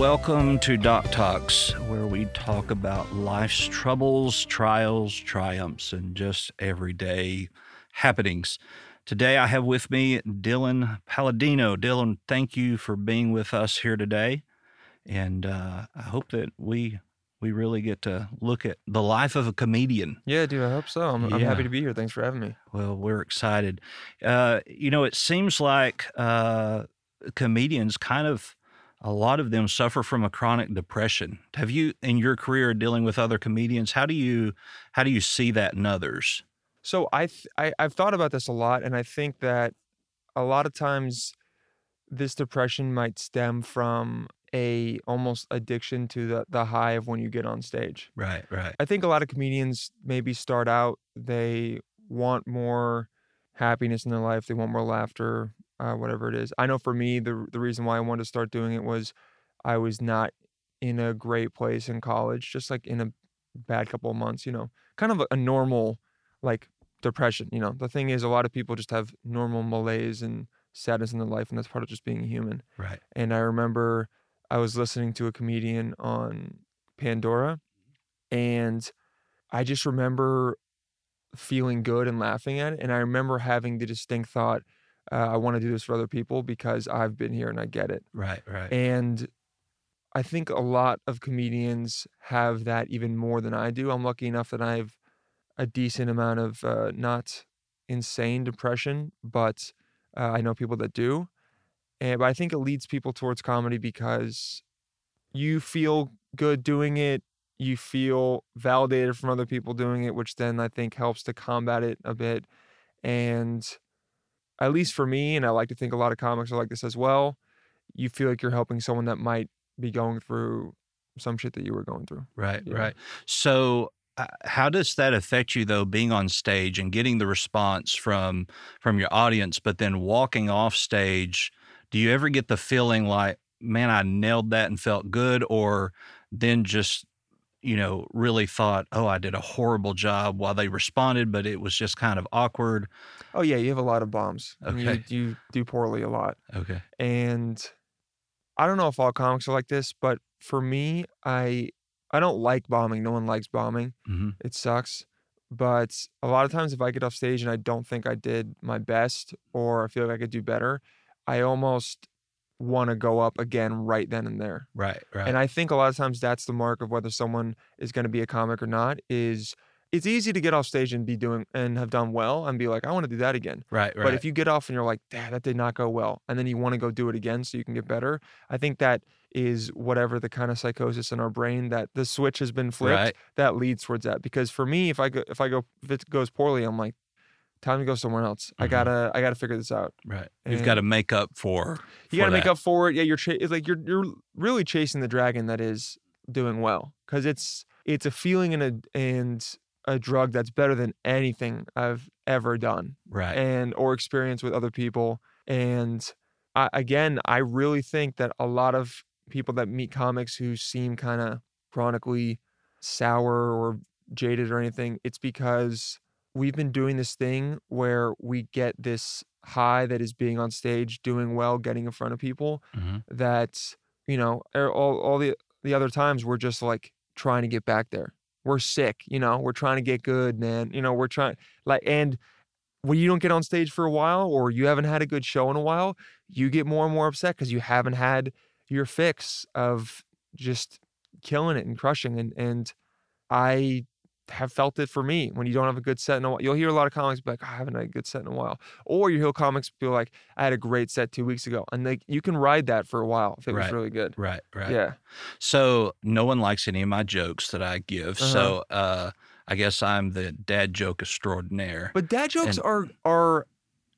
Welcome to Doc Talks, where we talk about life's troubles, trials, triumphs, and just everyday happenings. Today, I have with me Dylan Palladino. Dylan, thank you for being with us here today, and uh, I hope that we we really get to look at the life of a comedian. Yeah, dude, I hope so. I'm, I'm happy to be here. Thanks for having me. Well, we're excited. Uh, you know, it seems like uh, comedians kind of a lot of them suffer from a chronic depression. Have you, in your career, dealing with other comedians? How do you how do you see that in others? So I, th- I I've thought about this a lot, and I think that a lot of times this depression might stem from a almost addiction to the the high of when you get on stage. Right, right, I think a lot of comedians maybe start out they want more happiness in their life, they want more laughter, uh, whatever it is. I know for me, the the reason why I wanted to start doing it was I was not in a great place in college, just like in a bad couple of months, you know, kind of a, a normal like depression. You know, the thing is, a lot of people just have normal malaise and sadness in their life, and that's part of just being human. right. And I remember I was listening to a comedian on Pandora, and I just remember feeling good and laughing at it. And I remember having the distinct thought, uh, I want to do this for other people because I've been here and I get it. Right, right. And I think a lot of comedians have that even more than I do. I'm lucky enough that I have a decent amount of uh, not insane depression, but uh, I know people that do. And but I think it leads people towards comedy because you feel good doing it. You feel validated from other people doing it, which then I think helps to combat it a bit. And at least for me, and I like to think a lot of comics are like this as well, you feel like you're helping someone that might be going through some shit that you were going through. Right, Yeah. right. So, uh, how does that affect you though, being on stage and getting the response from from your audience, but then walking off stage? Do you ever get the feeling like, man, I nailed that and felt good, or then just you know really thought, oh, I did a horrible job while they responded, but it was just kind of awkward. Oh yeah, you have a lot of bombs. and Okay. You, you do poorly a lot. Okay. And I don't know if all comics are like this, but for me, I I don't like bombing. No one likes bombing. hmm It sucks. But a lot of times if I get off stage and I don't think I did my best or I feel like I could do better, I almost want to go up again right then and there. Right, right. And I think a lot of times that's the mark of whether someone is going to be a comic or not is it's easy to get off stage and be doing and have done well and be like, I want to do that again. right, right. But if you get off and you're like, "Dad, that did not go well, and then you want to go do it again so you can get better, I think that is whatever the kind of psychosis in our brain that the switch has been flipped Right. that leads towards that. Because for me, if I go if I go if it goes poorly, I'm like, time to go somewhere else. I Mhm. gotta I gotta figure this out. right, you've got to make up for. You gotta make up for it. Yeah, you're cha- it's like you're you're really chasing the dragon that is doing well because it's it's a feeling and a and a drug that's better than anything I've ever done Right. and or experience with other people. And I, again, I really think that a lot of people that meet comics who seem kind of chronically sour or jaded or anything, it's because we've been doing this thing where we get this high that is being on stage, doing well, getting in front of people. hmm That you know, er- all all the the other times we're just like trying to get back there. We're sick, you know. We're trying to get good, man. You know, we're trying like and when you don't get on stage for a while or you haven't had a good show in a while, you get more and more upset because you haven't had your fix of just killing it and crushing. And and I have felt it for me when you don't have a good set in a while. You'll hear a lot of comics be like, "Oh, I haven't had a good set in a while. Or you hear comics be like, I had a great set two weeks ago. And like you can ride that for a while if it Right. was really good. Right, right. Yeah. So no one likes any of my jokes that I give. So uh, I guess I'm the dad joke extraordinaire. But dad jokes And- are are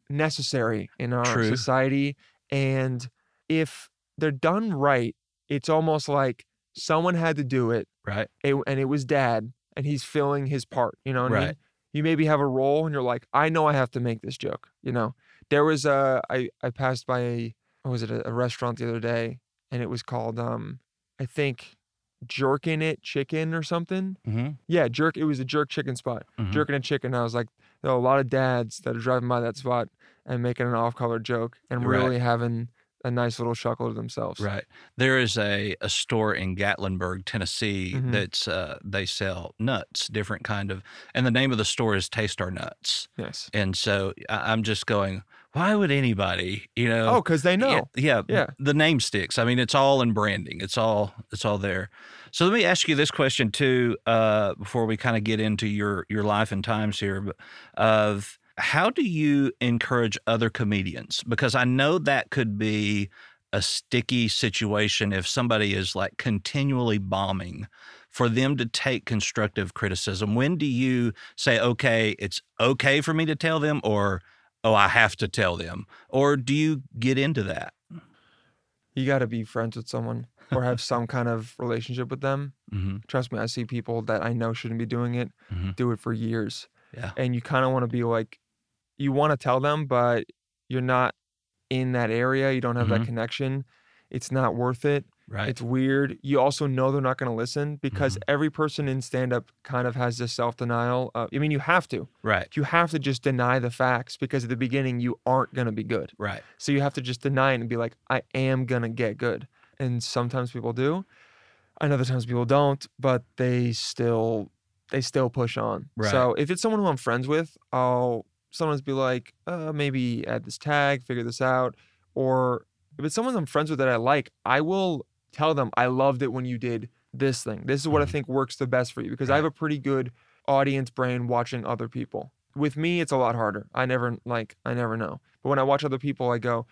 necessary in our True. society. And if they're done right, it's almost like someone had to do it, Right. it and it was dad, and he's filling his part. You know what I mean? Right. You maybe have a role, and you're like, I know I have to make this joke. You know, there was a I I passed by a what was it a, a restaurant the other day, and it was called um I think jerkin it chicken or something. Mm-hmm. Yeah, jerk. It was a jerk chicken spot. Mhm. Jerking it chicken. I was like, there are a lot of dads that are driving by that spot and making an off-color joke and Right. really having a nice little chuckle to themselves. Right. There is a, a store in Gatlinburg, Tennessee Mhm. that's uh, they sell nuts, different kind of, and the name of the store is Taste Our Nuts. Yes. And so I, I'm just going, why would anybody, you know? Oh, because they know. Yeah, yeah, Yeah. The name sticks. I mean, it's all in branding. It's all it's all there. So let me ask you this question too, uh, before we kind of get into your your life and times here. But of how do you encourage other comedians? Because I know that could be a sticky situation if somebody is like continually bombing for them to take constructive criticism when do you say okay it's okay for me to tell them or oh i have to tell them or do you get into that You got to be friends with someone or have some kind of relationship with them. mm-hmm. Trust me, I see people that I know shouldn't be doing it Mhm. do it for years. Yeah. And you kind of want to be like, you want to tell them, but you're not in that area. You don't have Mhm. that connection. It's not worth it. right It's weird. You also know they're not going to listen because every person in stand up kind of has this self denial. Uh, I mean, you have to. right You have to just deny the facts because at the beginning you aren't going to be good. right So you have to just deny it and be like, I am going to get good. And sometimes people do. And other times people don't, but they still they still push on. Right. So if it's someone who I'm friends with, I'll sometimes be like, uh, maybe add this tag, figure this out. Or if it's someone I'm friends with that I like, I will tell them I loved it when you did this thing. This is what Mhm. I think works the best for you because I have a pretty good audience brain watching other people. With me, it's a lot harder. I never like I never know. But when I watch other people, I go,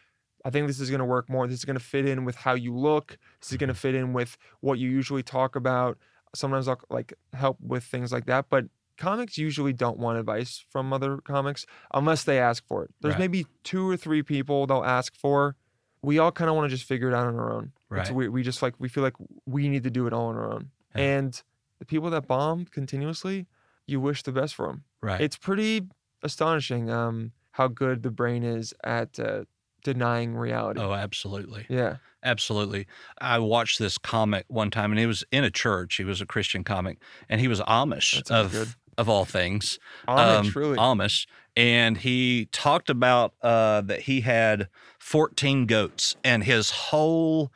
I think this is going to work more. This is going to fit in with how you look. This is going to fit in with what you usually talk about. Sometimes I'll like help with things like that, but comics usually don't want advice from other comics unless they ask for it. There's Right. maybe two or three people they'll ask for. We all kind of want to just figure it out on our own. It's we, we just like we feel like we need to do it all on our own. Yeah. And the people that bomb continuously, you wish the best for them right it's pretty astonishing um, how good the brain is at uh, denying reality. oh absolutely Yeah. Absolutely. I watched this comic one time and he was in a church. He was a Christian comic and he was Amish of good. Of all things. Amish, um. Amish. And he talked about uh, that he had 14 goats and his whole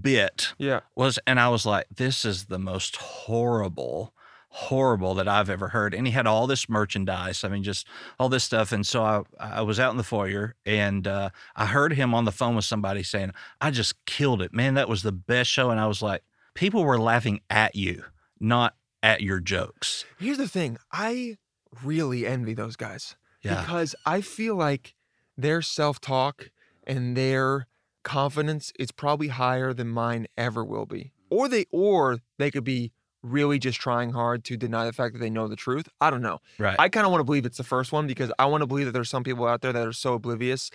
bit yeah. was and I was like, this is the most horrible, horrible that I've ever heard. And he had all this merchandise. I mean, just all this stuff. And so I, I was out in the foyer and uh, I heard him on the phone with somebody saying, I just killed it. Man, that was the best show. And I was like, people were laughing at you, not at your jokes. Here's the thing I really envy those guys Yeah. because I feel like their self talk and their confidence is probably higher than mine ever will be. Or they or they could be really just trying hard to deny the fact that they know the truth. I don't know. Right. I kind of want to believe it's the first one because I want to believe that there's some people out there that are so oblivious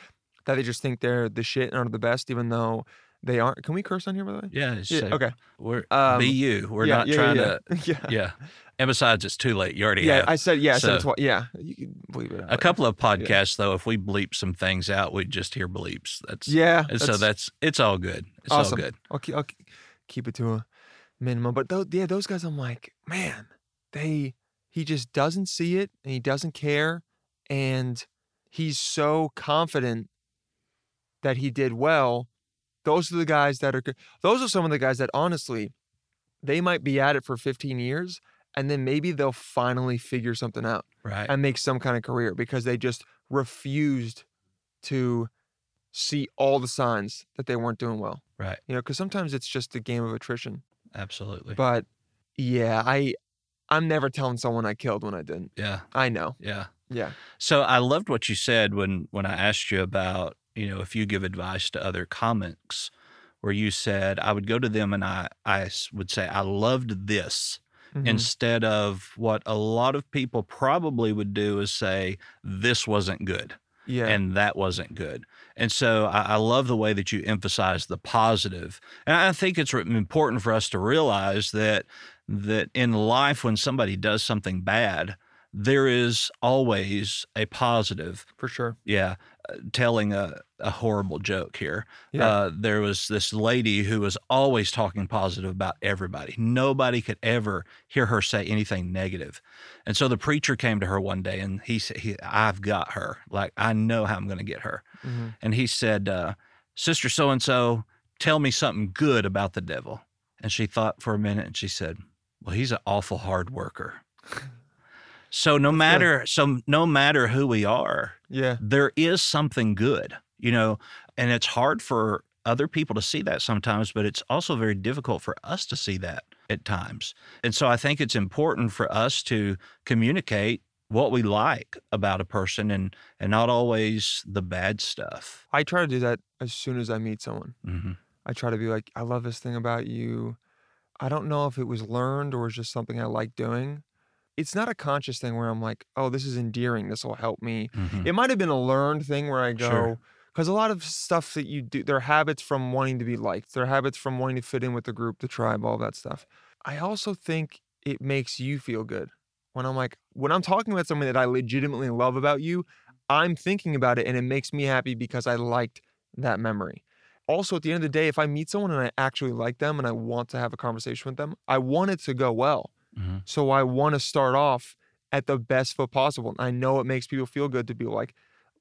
that they just think they're the shit and are the best, even though they aren't. Can we curse on here, by the way? yeah. Yeah, okay. We're, Um, be you. We're yeah, not yeah, trying to. yeah. yeah. And besides, it's too late. You already Yeah, have. I said yeah. I said So- Yeah, you can believe it. a couple of podcasts, though, if we bleep some things out, we'd just hear bleeps. That's Yeah, And so that's it's all good. It's awesome. all good. I'll keep, I'll keep it to a minimum. But those, yeah, those guys, I'm like, man, they he just doesn't see it and he doesn't care, and he's so confident that he did well. Those are the guys that are. good. Those are some of the guys that honestly, they might be at it for 15 years, and then maybe they'll finally figure something out Right. and make some kind of career because they just refused to see all the signs that they weren't doing well. right. You know, because sometimes it's just a game of attrition. Absolutely. But yeah, I I'm never telling someone I killed when I didn't. yeah. I know. Yeah. Yeah. So I loved what you said when when I asked you about, you know, if you give advice to other comics where you said I would go to them and I, I would say I loved this Mhm. instead of what a lot of people probably would do is say this wasn't good. Yeah. and that wasn't good. And so I, I love the way that you emphasize the positive. And I think it's important for us to realize that that in life, when somebody does something bad, there is always a positive. for sure. Yeah, uh, telling a, a horrible joke here. Yeah. Uh, there was this lady who was always talking positive about everybody. Nobody could ever hear her say anything negative. And so the preacher came to her one day and he said, he, I've got her. Like, I know how I'm going to get her. Mhm. And he said, uh, Sister so and so, tell me something good about the devil. And she thought for a minute and she said, Well, he's an awful hard worker. So no matter so no matter who we are, Yeah. there is something good, you know, and it's hard for other people to see that sometimes, but it's also very difficult for us to see that at times. And so I think it's important for us to communicate what we like about a person and and not always the bad stuff. I try to do that as soon as I meet someone. hmm I try to be like, I love this thing about you. I don't know if it was learned or it's just something I like doing. It's not a conscious thing where I'm like, oh, this is endearing. This will help me. hmm It might have been a learned thing where I go, because a lot of stuff that you do, they're habits from wanting to be liked, they're habits from wanting to fit in with the group, the tribe, all that stuff. I also think it makes you feel good when I'm like, when I'm talking about something that I legitimately love about you, I'm thinking about it and it makes me happy because I liked that memory. Also, at the end of the day, if I meet someone and I actually like them and I want to have a conversation with them, I want it to go well. Hmm So I want to start off at the best foot possible. And I know it makes people feel good to be like,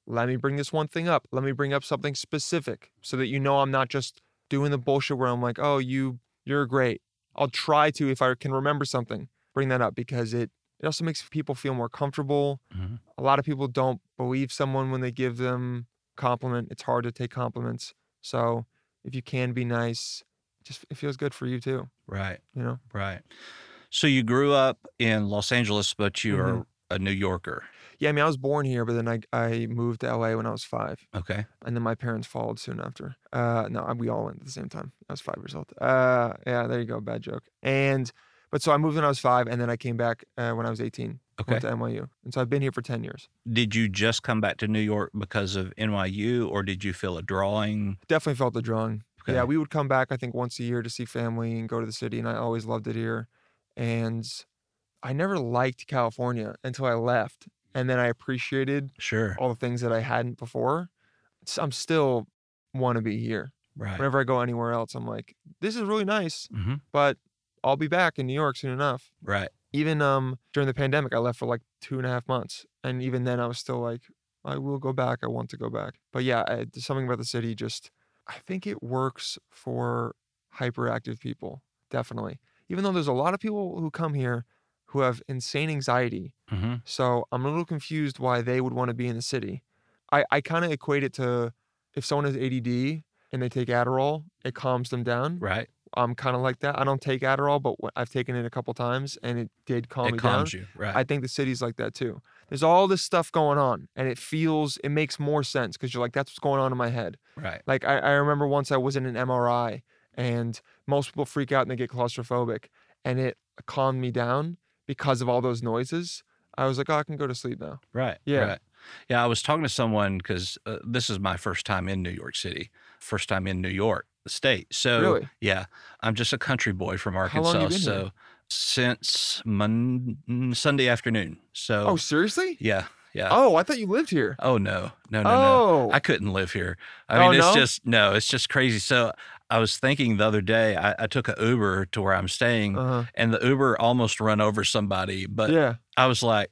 let me bring this one thing up. Let me bring up something specific so that you know I'm not just doing the bullshit where I'm like, oh, you you're great. I'll try to if I can remember something, bring that up because it it also makes people feel more comfortable. Mhm. A lot of people don't believe someone when they give them compliment. It's hard to take compliments. So if you can be nice, just it feels good for you too, Right, you know? right. So you grew up in Los Angeles, but you Mhm. are a New Yorker. Yeah, I mean, I was born here, but then I I moved to LA when I was five, Okay. and then my parents followed soon after. Uh, no, we all went at the same time. I was five years old. Uh, yeah, there you go, bad joke. And but so I moved when I was five, and then I came back uh, when I was eighteen. Okay. Went to NYU, and so I've been here for ten years. Did you just come back to New York because of NYU, or did you feel a drawing? Definitely felt the drawing. Okay. Yeah, we would come back I think once a year to see family and go to the city, and I always loved it here. And I never liked California until I left, and then I appreciated Sure. all the things that I hadn't before. I'm still want to be here. Right. Whenever I go anywhere else, I'm like, this is really nice, hmm but I'll be back in New York soon enough. Right. Even um during the pandemic, I left for like two and a half months, and even then, I was still like, I will go back. I want to go back. But yeah, I, there's something about the city. Just I think it works for hyperactive people, definitely. Even though there's a lot of people who come here who have insane anxiety hmm so I'm a little confused why they would want to be in the city. I, I kind of equate it to if someone has ADD and they take Adderall, it calms them down. Right. I'm kind of like that. I don't take Adderall, but I've taken it a couple times and it did calm it me calms down. you. Right. I think the city's like that too. There's all this stuff going on and it feels, it makes more sense because you're like, that's what's going on in my head. right. Like I, I remember once I was in an MRI and most people freak out and they get claustrophobic and it calmed me down because of all those noises. I was like, oh, I can go to sleep now. Right. Yeah. Right. Yeah. I was talking to someone because uh, this is my first time in New York City, first time in New York, the state. So, Really? yeah, I'm just a country boy from Arkansas. long you been so, here? since Mon- Sunday afternoon. So, Oh, seriously? yeah. Yeah. Oh, I thought you lived here. Oh, no. No, no, no. oh, I couldn't live here. I Oh, mean, it's no? just, no, it's just crazy. So, I was thinking the other day, I, I took an Uber to where I'm staying, uh-huh. and the Uber almost run over somebody. But yeah, I was like,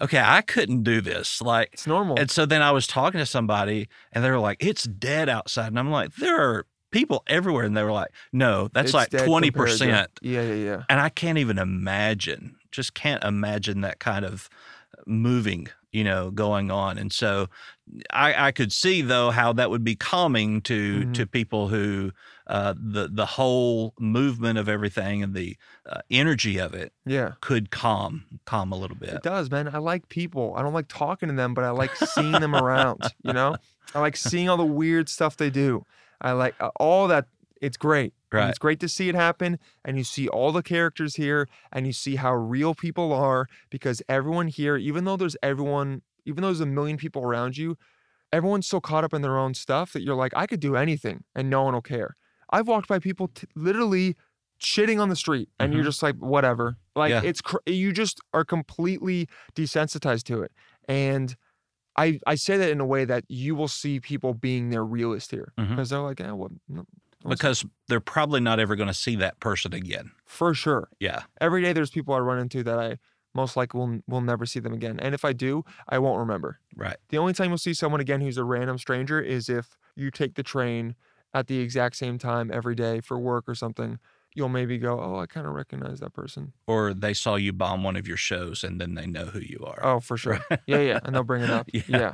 okay, I couldn't do this. Like, it's normal. and so then I was talking to somebody and they were like, it's dead outside. And I'm like, there are people everywhere. And they were like, no, that's It's like to- 20%. Yeah, yeah, yeah. And I can't even imagine, just can't imagine that kind of moving, you know, going on. And so I, I could see though how that would be calming to Mhm. to people who uh, the the whole movement of everything and the uh, energy of it Yeah, could calm calm a little bit. it does, man. I like people. I don't like talking to them, but I like seeing them around. You know, I like seeing all the weird stuff they do. I like uh, all that. It's great. And It's great to see it happen, and you see all the characters here, and you see how real people are because everyone here, even though there's everyone, even though there's a million people around you, everyone's so caught up in their own stuff that you're like, I could do anything and no one will care. I've walked by people t- literally shitting on the street and you're Mhm. just like, whatever. Like Yeah. it's, cr- you just are completely desensitized to it. And I, I say that in a way that you will see people being their realist here because they're like, yeah, well, because they're probably not ever going to see that person again. for sure. Yeah. Every day there's people I run into that I most likely will, will never see them again. And if I do, I won't remember. Right. The only time you'll see someone again who's a random stranger is if you take the train at the exact same time every day for work or something. You'll maybe go, oh, I kind of recognize that person. Or they saw you bomb one of your shows and then they know who you are. Oh, for sure. Yeah, yeah. And they'll bring it up. Yeah. Yeah.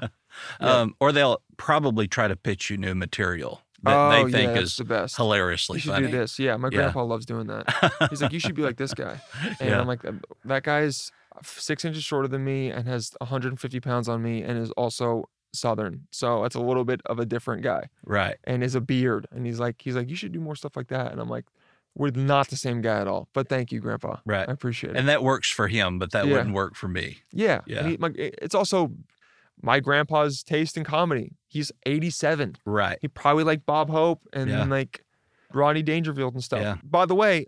yeah. Um, or they'll probably try to pitch you new material that oh, they think that's is the best. hilariously You should funny. do this. Yeah, my Yeah. grandpa loves doing that. He's like, you should be like this guy. And yeah. I'm like, "Um, that guy's six inches shorter than me and has 150 pounds on me and is also Southern. So that's a little bit of a different guy right. and is a beard. And he's like, he's like, you should do more stuff like that. And I'm like, we're not the same guy at all. But thank you, Grandpa. Right. I appreciate it. And that works for him, but that Yeah. wouldn't work for me. yeah. Yeah. He, my, it's also my grandpa's taste in comedy. He's 87. Right. He probably liked Bob Hope and Yeah. like Rodney Dangerfield and stuff. Yeah. By the way,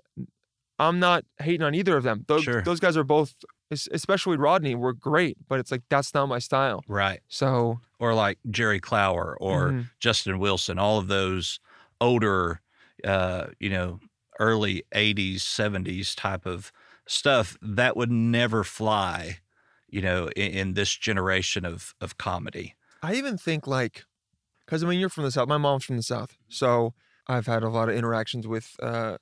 I'm not hating on either of them. Those, Sure. those guys are both, especially Rodney, were great, but it's like that's not my style. Right. So, Or like Jerry Clower or mhm. Justin Wilson, all of those older, uh, you know, early 80s, 70s type of stuff that would never fly, you know, in, in this generation of, of comedy. I even think like, because I mean, you're from the South. My mom's from the South. So I've had a lot of interactions with uh,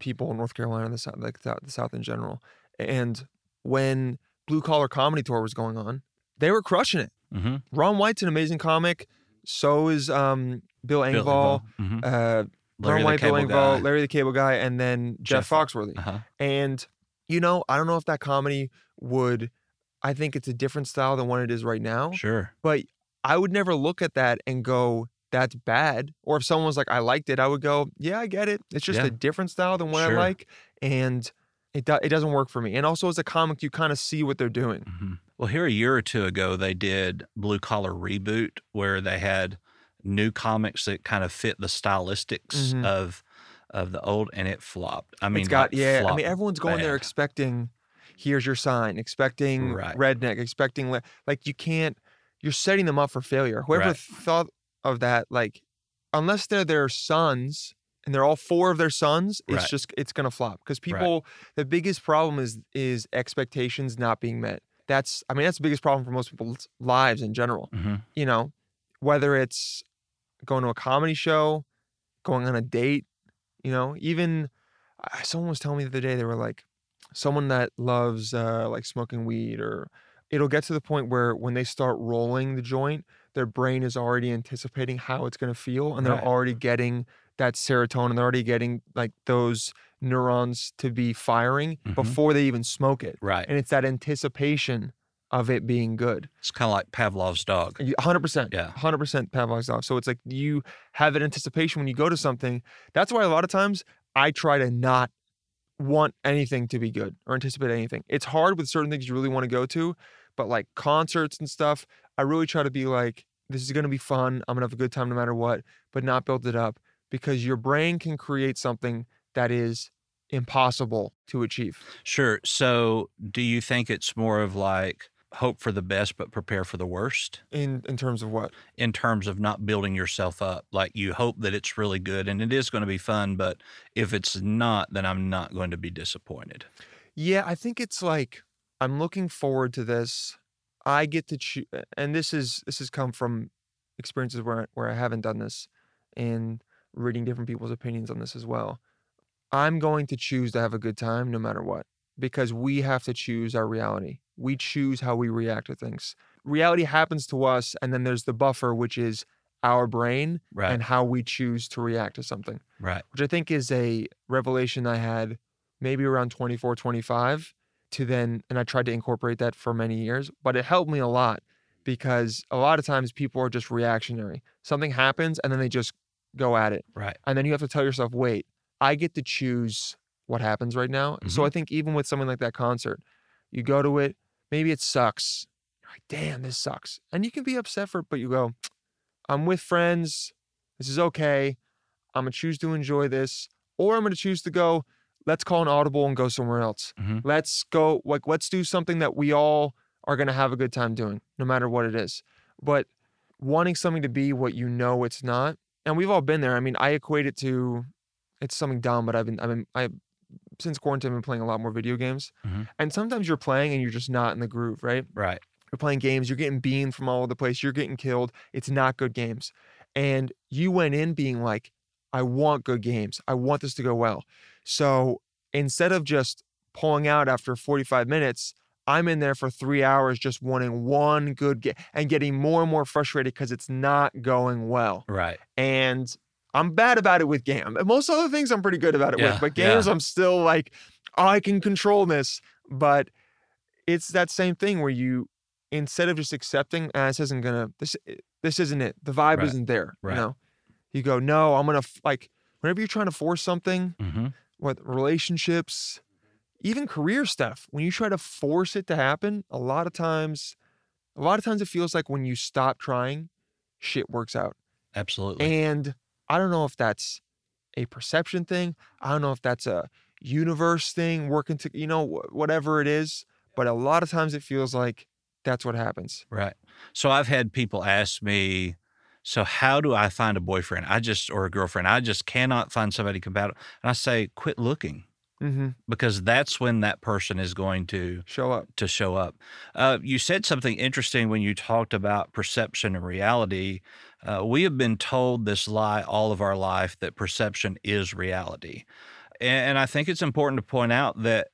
people in North Carolina, the South, like the, the South in general. And when Blue Collar Comedy Tour was going on, they were crushing it. Mm-hmm. Ron White's an amazing comic. So is um, Bill Engvall. hmm Uh, Larry Ron the White, Bill Engvall, Guy. Larry the Cable Guy, and then Jeff, Jeff- Foxworthy. Uh-huh. And you know, I don't know if that comedy would. I think it's a different style than what it is right now. Sure. But I would never look at that and go, "That's bad." Or if someone was like, "I liked it," I would go, "Yeah, I get it. It's just Yeah. a different style than what Sure. I like." And it do- it doesn't work for me. And also as a comic, you kind of see what they're doing. hmm Well, here a year or two ago, they did Blue Collar Reboot, where they had new comics that kind of fit the stylistics Mhm. of of the old, and it flopped. I mean, it's got yeah. I mean, everyone's going there expecting, here's your sign, expecting Right. redneck, expecting le- like you can't. You're setting them up for failure. Whoever Right. thought of that, like, unless they're their sons and they're all four of their sons, it's Right. just it's gonna flop because people. The biggest problem is is expectations not being met. That's I mean that's the biggest problem for most people's lives in general. Mhm. You know, whether it's going to a comedy show, going on a date, you know, even someone was telling me the other day they were like someone that loves uh, like smoking weed or it'll get to the point where when they start rolling the joint their brain is already anticipating how it's going to feel and they're Right. already getting that serotonin they're already getting like those neurons to be firing Mhm. before they even smoke it Right. and it's that anticipation of it being good It's kind of like Pavlov's dog. 100%. Yeah. 100% Pavlov's dog. So it's like you have an anticipation when you go to something. That's why a lot of times I try to not want anything to be good or anticipate anything. It's hard with certain things you really want to go to, but like concerts and stuff, I really try to be like, this is going to be fun. I'm going to have a good time no matter what, but not build it up because your brain can create something that is impossible to achieve. Sure. So, do you think it's more of like hope for the best but prepare for the worst In in terms of what? in terms of not building yourself up? Like you hope that it's really good and it is going to be fun, but if it's not, then I'm not going to be disappointed. Yeah, I think it's like I'm looking forward to this. I get to choose, and this is this has come from experiences where where I haven't done this, and reading different people's opinions on this as well. I'm going to choose to have a good time no matter what, because we have to choose our reality. We choose how we react to things. Reality happens to us, and then there's the buffer, which is our brain Right. and how we choose to react to something right. which I think is a revelation I had maybe around 24, 25 to then, and I tried to incorporate that for many years, but it helped me a lot because a lot of times people are just reactionary. Something happens and then they just go at it. Right. And then you have to tell yourself, wait, I get to choose what happens right now. So I think even with something like that concert, you go to it, maybe it sucks. You're like, damn, this sucks. And you can be upset for it, but you go, I'm with friends. This is okay. I'm gonna choose to enjoy this, or I'm gonna choose to go. Let's call an audible and go somewhere else. Mhm. Let's go. Like, let's do something that we all are gonna have a good time doing, no matter what it is. But wanting something to be what you know it's not, and we've all been there. I mean, I equate it to it's something dumb, but I've been I've been I since quarantine I've been playing a lot more video games, Mhm. and sometimes you're playing and you're just not in the groove, right? Right. You're playing games, you're getting beamed from all over the place, you're getting killed. It's not good games. And you went in being like, I want good games. I want this to go well. So instead of just pulling out after 45 minutes, I'm in there for three hours just wanting one good game and getting more and more frustrated because it's not going well. Right. And I'm bad about it with game. Most other things I'm pretty good about it Yeah, with, but games yeah. I'm still like, oh, I can control this. But it's that same thing where you instead of just accepting, ah, this isn't gonna this this isn't it. The vibe Right, isn't there. right. You know, you go, no, I'm gonna like whenever you're trying to force something, hmm what relationships, even career stuff, when you try to force it to happen, a lot of times, a lot of times it feels like when you stop trying, shit works out. Absolutely. And I don't know if that's a perception thing. I don't know if that's a universe thing working to, you know, whatever it is. But a lot of times it feels like that's what happens. Right. So I've had people ask me, so how do I find a boyfriend? I just or a girlfriend. I just cannot find somebody compatible. And I say, quit looking Mm-hmm. because that's when that person is going to Show up. to show up. Uh, you said something interesting when you talked about perception and reality. Uh, we have been told this lie all of our life that perception is reality. And, and I think it's important to point out that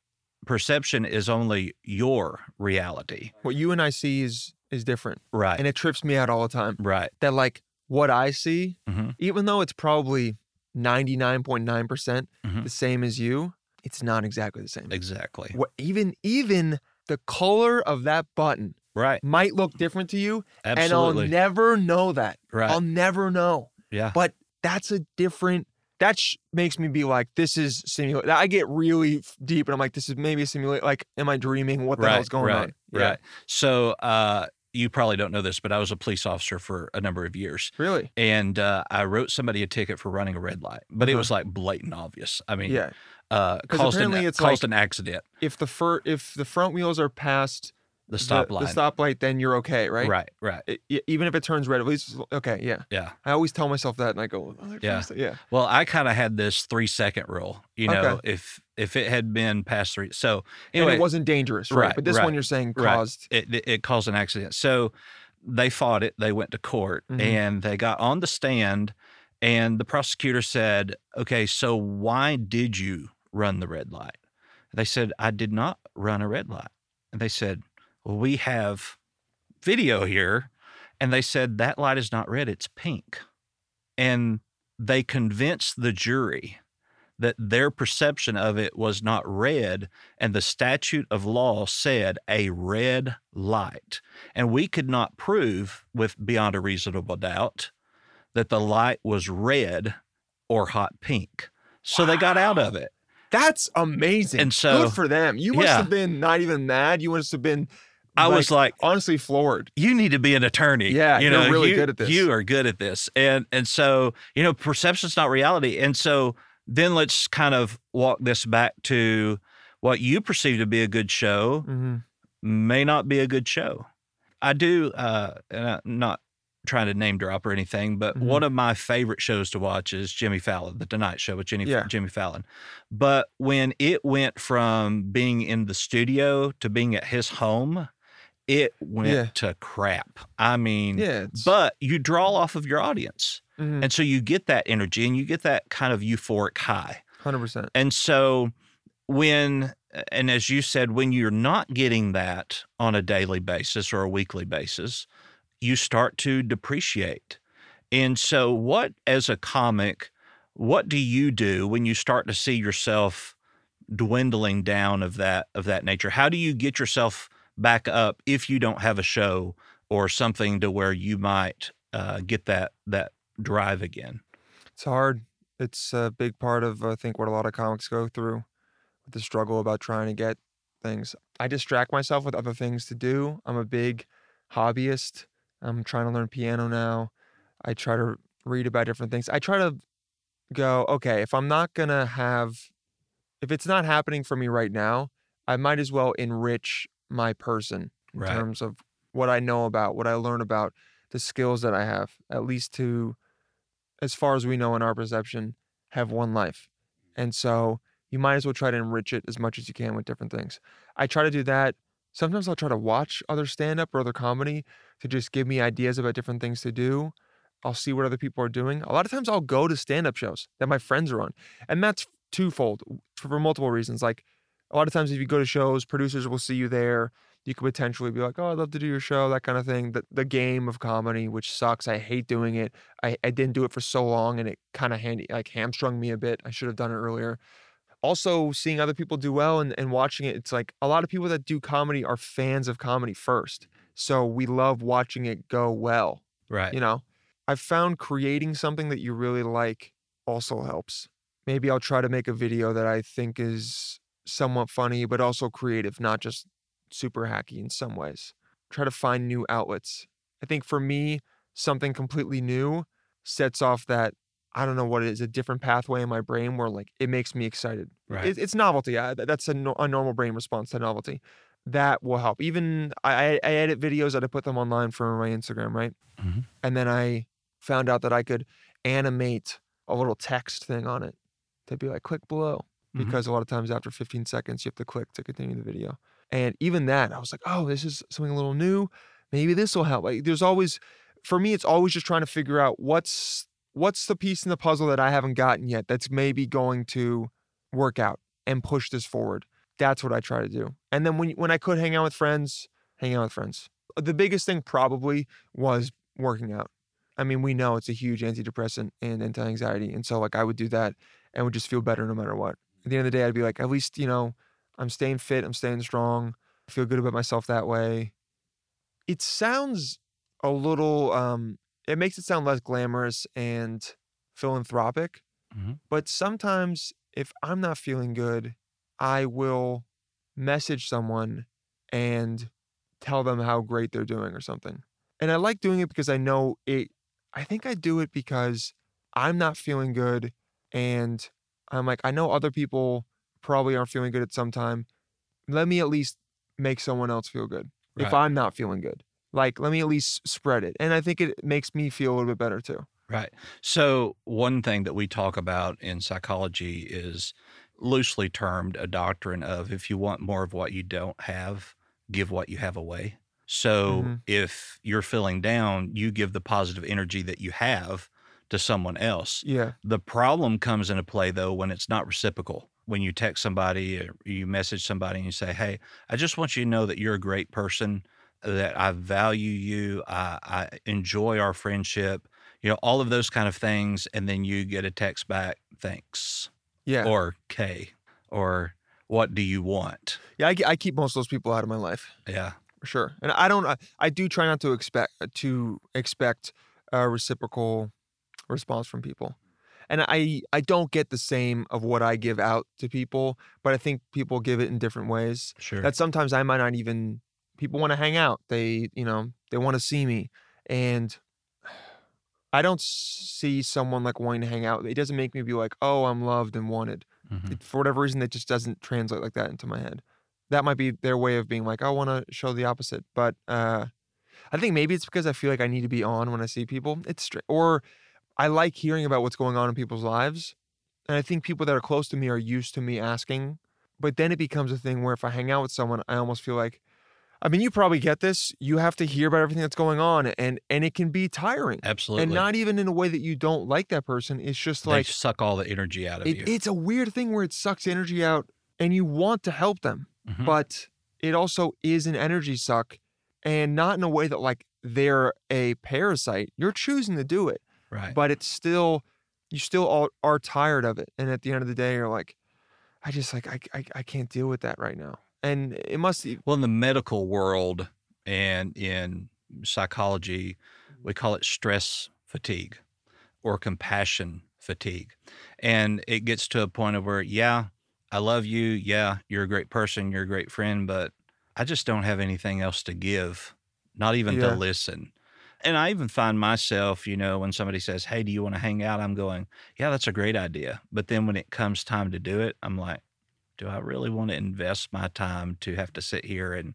perception is only your reality. What you and I see is is different, Right. and it trips me out all the time. right. That like what I see, hmm even though it's probably ninety nine point nine percent Mhm. the same as you, it's not exactly the same. Exactly. What even even the color of that button Right. might look different to you, Absolutely. and I'll never know that. right. I'll never know. yeah. But that's a different. That sh- makes me be like, this is simulate. I get really deep, and I'm like, this is maybe a simulate. Like, am I dreaming? What the right. hell's going right. on? Yeah. Right. So uh, you probably don't know this, but I was a police officer for a number of years. Really? and uh, I wrote somebody a ticket for running a red light, but it Uh-huh. was like blatant obvious. I mean, Yeah. Uh, 'Cause caused an, apparently it's caused like- an accident. If the fir- if the front wheels are past The stop the, line, the stoplight, then you're okay, right? right, right, I- e- even if it turns red, at least okay. Yeah. yeah. I always tell myself that, and I go, oh, Yeah. yeah. Well, I kind of had this three second rule. You know, Okay. if if it had been past three, so And it wasn't dangerous, right? right, But this right, one you're saying caused. it, it, it caused an accident. So they fought it. They went to court Mhm. and they got on the stand. And the prosecutor said, Okay, so why did you run the red light? They said, I did not run a red light. And they said, Well, we have video here. And they said, That light is not red, it's pink. And they convinced the jury that their perception of it was not red, and the statute of law said a red light. And we could not prove with beyond a reasonable doubt that the light was red or hot pink. So they got out of it. That's amazing. And so- good for them. You must Yeah. have been not even mad. You must have been. I was like, honestly floored. you need to be an attorney. Yeah, you you're know, really you- good at this. You are good at this, and and so you know, perception's not reality, and so then let's kind of walk this back to what you perceive to be a good show hmm may not be a good show. I do, uh, and I'm not trying to name drop or anything, but Mhm. one of my favorite shows to watch is Jimmy Fallon, The Tonight Show with Jimmy, Yeah. Jimmy Fallon. But when it went from being in the studio to being at his home, it went Yeah. to crap. I mean, Yeah. But you draw off of your audience. mhm, And so you get that energy and you get that kind of euphoric high. 100%. And so when and as you said when you're not getting that on a daily basis or a weekly basis, you start to depreciate. And so what as a comic, what do you do when you start to see yourself dwindling down of that of that nature? How do you get yourself back up if you don't have a show or something to where you might uh, get that that drive again? It's hard. It's a big part of, I think, what a lot of comics go through the struggle about trying to get things. I distract myself with other things to do. I'm a big hobbyist. I'm trying to learn piano now. I try to read about different things. I try to go, okay, if I'm not going to have, if it's not happening for me right now, I might as well enrich my person in Right. terms of what I know about, what I learn about, the skills that I have, at least to, as far as we know in our perception, have one life. And so you might as well try to enrich it as much as you can with different things. I try to do that. Sometimes I'll try to watch other stand up or other comedy to just give me ideas about different things to do. I'll see what other people are doing. A lot of times I'll go to stand up shows that my friends are on. And that's twofold for, multiple reasons. Like a lot of times if you go to shows, producers will see you there. You could potentially be like, oh, I'd love to do your show, that kind of thing. The, the game of comedy, which sucks. I hate doing it. I, I didn't do it for so long and it kind of handy like hamstrung me a bit. I should have done it earlier. Also, seeing other people do well and, and watching it, it's like a lot of people that do comedy are fans of comedy first. So we love watching it go well. Right. You know, I've found creating something that you really like also helps. Maybe I'll try to make a video that I think is somewhat funny, but also creative, not just super hacky in some ways. Try to find new outlets. I think for me, something completely new sets off that I don't know what it is, a different pathway in my brain where like it makes me excited. Right. It, it's novelty. I, that's a, no, a normal brain response to novelty. That will help. Even I, I edit videos that I put them online for my Instagram, right? Mhm. And then I found out that I could animate a little text thing on it to be like click below Mhm. because a lot of times after 15 seconds you have to click to continue the video. And even that, I was like, oh, this is something a little new. Maybe this will help. Like there's always for me, it's always just trying to figure out what's what's the piece in the puzzle that I haven't gotten yet that's maybe going to work out and push this forward. That's what I try to do. And then when when I could hang out with friends, hang out with friends. The biggest thing probably was working out. I mean, we know it's a huge antidepressant and anti-anxiety, and so like I would do that and would just feel better no matter what. At the end of the day, I'd be like, at least you know, I'm staying fit, I'm staying strong, I feel good about myself that way. It sounds a little, um, it makes it sound less glamorous and philanthropic, Mhm. but sometimes if I'm not feeling good, I will message someone and tell them how great they're doing or something. And I like doing it because I know it, I think I do it because I'm not feeling good and I'm like, I know other people probably aren't feeling good at some time. Let me at least make someone else feel good if I'm not feeling good. Like, let me at least spread it. And I think it makes me feel a little bit better too. Right. So, one thing that we talk about in psychology is loosely termed a doctrine of if you want more of what you don't have, give what you have away. So, Mhm. if you're feeling down, you give the positive energy that you have to someone else. Yeah. The problem comes into play though when it's not reciprocal. When you text somebody or you message somebody and you say, Hey, I just want you to know that you're a great person, that I value you, I, I enjoy our friendship, you know, all of those kind of things. And then you get a text back, thanks, Yeah. or K, or what do you want? yeah. I, I keep most of those people out of my life. Yeah. for sure. And I don't. I, I do try not to expect uh, to expect a reciprocal response from people. And I I don't get the same of what I give out to people, but I think people give it in different ways. Sure. That sometimes I might not even people want to hang out. They, you know, they want to see me and I don't see someone like wanting to hang out. It doesn't make me be like, "Oh, I'm loved and wanted." Mhm. It, for whatever reason, that just doesn't translate like that into my head. That might be their way of being like, I want to show the opposite. But uh, I think maybe it's because I feel like I need to be on when I see people. It's straight, or I like hearing about what's going on in people's lives, and I think people that are close to me are used to me asking. But then it becomes a thing where if I hang out with someone, I almost feel like, I mean, you probably get this. You have to hear about everything that's going on, and and it can be tiring. Absolutely. And not even in a way that you don't like that person. It's just they like suck all the energy out of it, you. it's a weird thing where it sucks energy out and you want to help them, Mhm. but it also is an energy suck and not in a way that like they're a parasite. You're choosing to do it, right. but it's still, you still all are tired of it. And at the end of the day, you're like, I just like, I, I, I can't deal with that right now. And it must, e, Well, in the medical world and in psychology, mm-hmm. we call it stress fatigue or compassion fatigue. And it gets to a point of where, yeah, I love you. Yeah, you're a great person. You're a great friend, but I just don't have anything else to give, not even Yeah. to listen. and I even find myself, you know, when somebody says, "Hey, do you want to hang out?" I'm going, "Yeah, that's a great idea." But then when it comes time to do it, I'm like, "Do I really want to invest my time to have to sit here and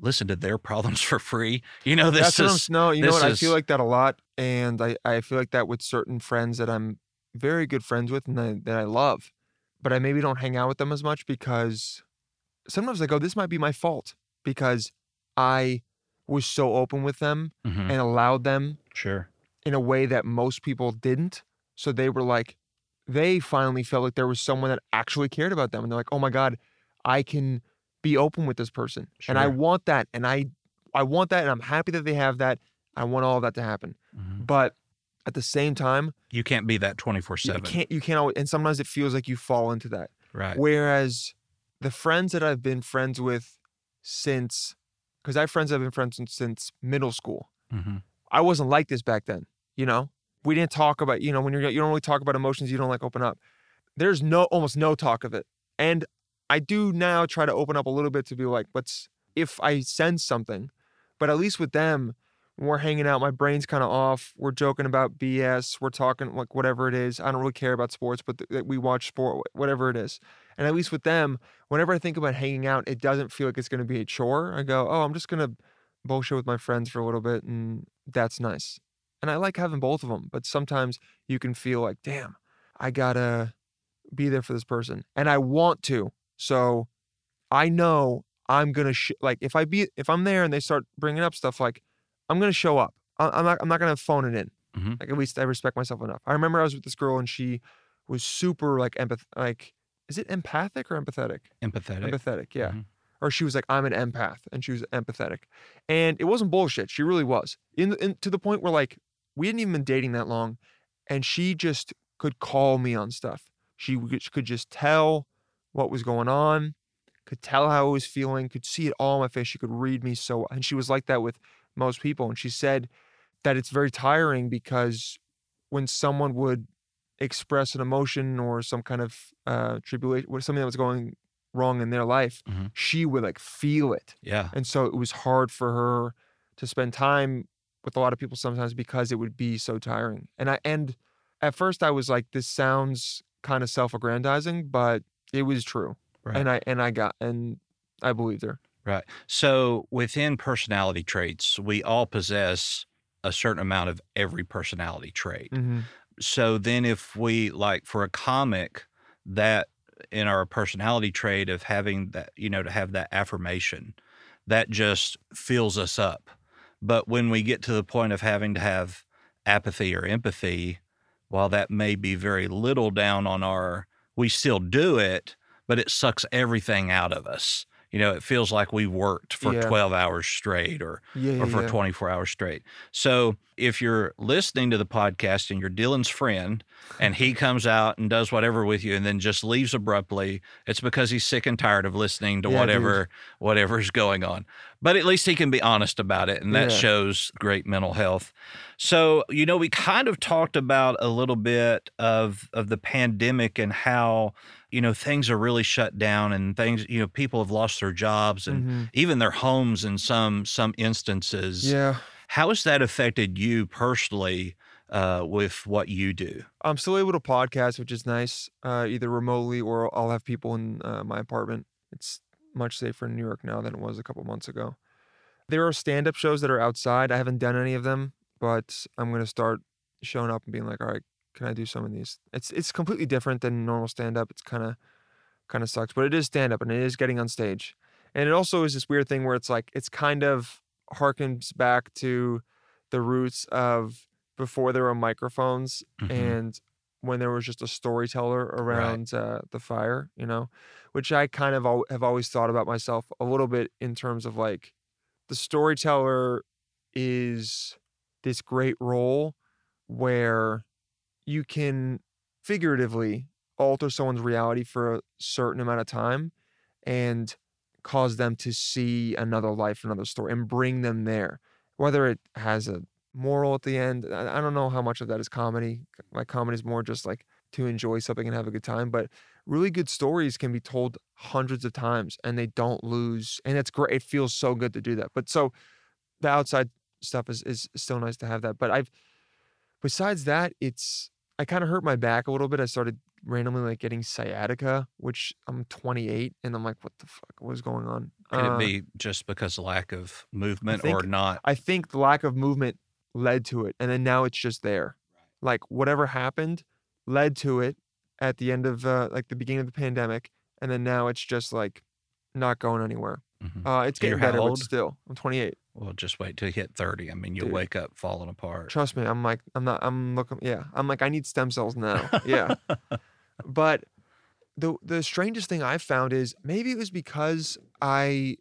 listen to their problems for free?" You know, this That's is no, you know what? I feel like that a lot, and I I feel like that with certain friends that I'm very good friends with and that, that I love, but I maybe don't hang out with them as much because sometimes I go, this might be my fault because I was so open with them Mhm, and allowed them sure, in a way that most people didn't. So they were like, they finally felt like there was someone that actually cared about them. And they're like, oh my God, I can be open with this person. And I want that. And I I want that. And I'm happy that they have that. I want all of that to happen. Mhm. But at the same time, you can't be that 24 7. you can't you can't always, and sometimes it feels like you fall into that. right? Whereas the friends that I've been friends with since because I have friends that I've been friends with since middle school. hmm I wasn't like this back then. You know, we didn't talk about you know when you're you don't really talk about emotions. You don't like open up. There's no almost no talk of it, and I do now try to open up a little bit to be like, what's if I sense something, but at least with them, when we're hanging out, my brain's kind of off. We're joking about BS. We're talking like whatever it is. I don't really care about sports, but th- we watch sport, whatever it is. And at least with them, whenever I think about hanging out, it doesn't feel like it's going to be a chore. I go, oh, I'm just going to bullshit with my friends for a little bit, and that's nice. And I like having both of them, but sometimes you can feel like, damn, I gotta be there for this person, and I want to. So I know I'm gonna sh- like if I be if I'm there and they start bringing up stuff like I'm gonna show up. I- I'm not I'm not gonna phone it in. Mhm. Like at least I respect myself enough. I remember I was with this girl and she was super like empath like is it empathic or empathetic? Empathetic. Empathetic, yeah. Mhm. Or she was like, I'm an empath, and she was empathetic, and it wasn't bullshit. She really was. In, in to the point where like we hadn't even been dating that long, and she just could call me on stuff. She could just tell what was going on, could tell how I was feeling, could see it all on my face. She could read me so, and she was like that with most people. And she said that it's very tiring because when someone would express an emotion or some kind of uh, tribulation, or something that was going wrong in their life, Mhm. she would like feel it. Yeah. And so it was hard for her to spend time with a lot of people sometimes because it would be so tiring. And I and at first I was like, this sounds kind of self-aggrandizing, but it was true. Right. And I and I got and I believed her. Right. So within personality traits, we all possess a certain amount of every personality trait. Mm-hmm. So then if we like for a comic that in our personality trait of having that, you know, to have that affirmation, that just fills us up. But when we get to the point of having to have apathy or empathy, while that may be very little down on our, we still do it, but it sucks everything out of us. You know, it feels like we worked for Yeah. 12 hours straight or Yeah, or for yeah. 24 hours straight. So if you're listening to the podcast and you're Dylan's friend and he comes out and does whatever with you and then just leaves abruptly, it's because he's sick and tired of listening to whatever whatever's going on. But at least he can be honest about it and that shows great mental health. So, you know, we kind of talked about a little bit of of the pandemic and how you know things are really shut down and things you know people have lost their jobs and Mhm. even their homes in some some instances. Yeah. How has that affected you personally uh, with what you do? I'm still able to podcast, which is nice, uh, either remotely or I'll have people in uh, my apartment. It's much safer in New York now than it was a couple months ago. There are stand up shows that are outside. I haven't done any of them, but I'm going to start showing up and being like, all right, can I do some of these? It's it's completely different than normal stand up. It's kind of kind of sucks, but it is stand up and it is getting on stage. And it also is this weird thing where it's like it's kind of harkens back to the roots of before there were microphones Mhm. and when there was just a storyteller around uh, the fire, you know, which I kind of al- have always thought about myself a little bit in terms of like the storyteller is this great role where you can figuratively alter someone's reality for a certain amount of time and cause them to see another life, another story, and bring them there. Whether it has a moral at the end, I don't know how much of that is comedy. My comedy is more just like to enjoy something and have a good time. But really good stories can be told hundreds of times and they don't lose. And it's great. It feels so good to do that. But so the outside stuff is is still nice to have that. But I've besides that, it's I kind of hurt my back a little bit. I started randomly like getting sciatica, which I'm 28 and I'm like, what the fuck? was going on? Could Uh, it be just because lack of movement think- or not? I think the lack of movement led to it, and then now it's just there. Like whatever happened led to it at the end of uh, like the beginning of the pandemic, and then now it's just like not going anywhere. Mhm. Uh, it's getting better, but still, I'm 28. Well, just wait till you hit 30. I mean, you'll Dude. wake up falling apart. Trust me, I'm like, I'm not, I'm looking, yeah, I'm like, I need stem cells now. Yeah. but the the strangest thing I found is maybe it was because I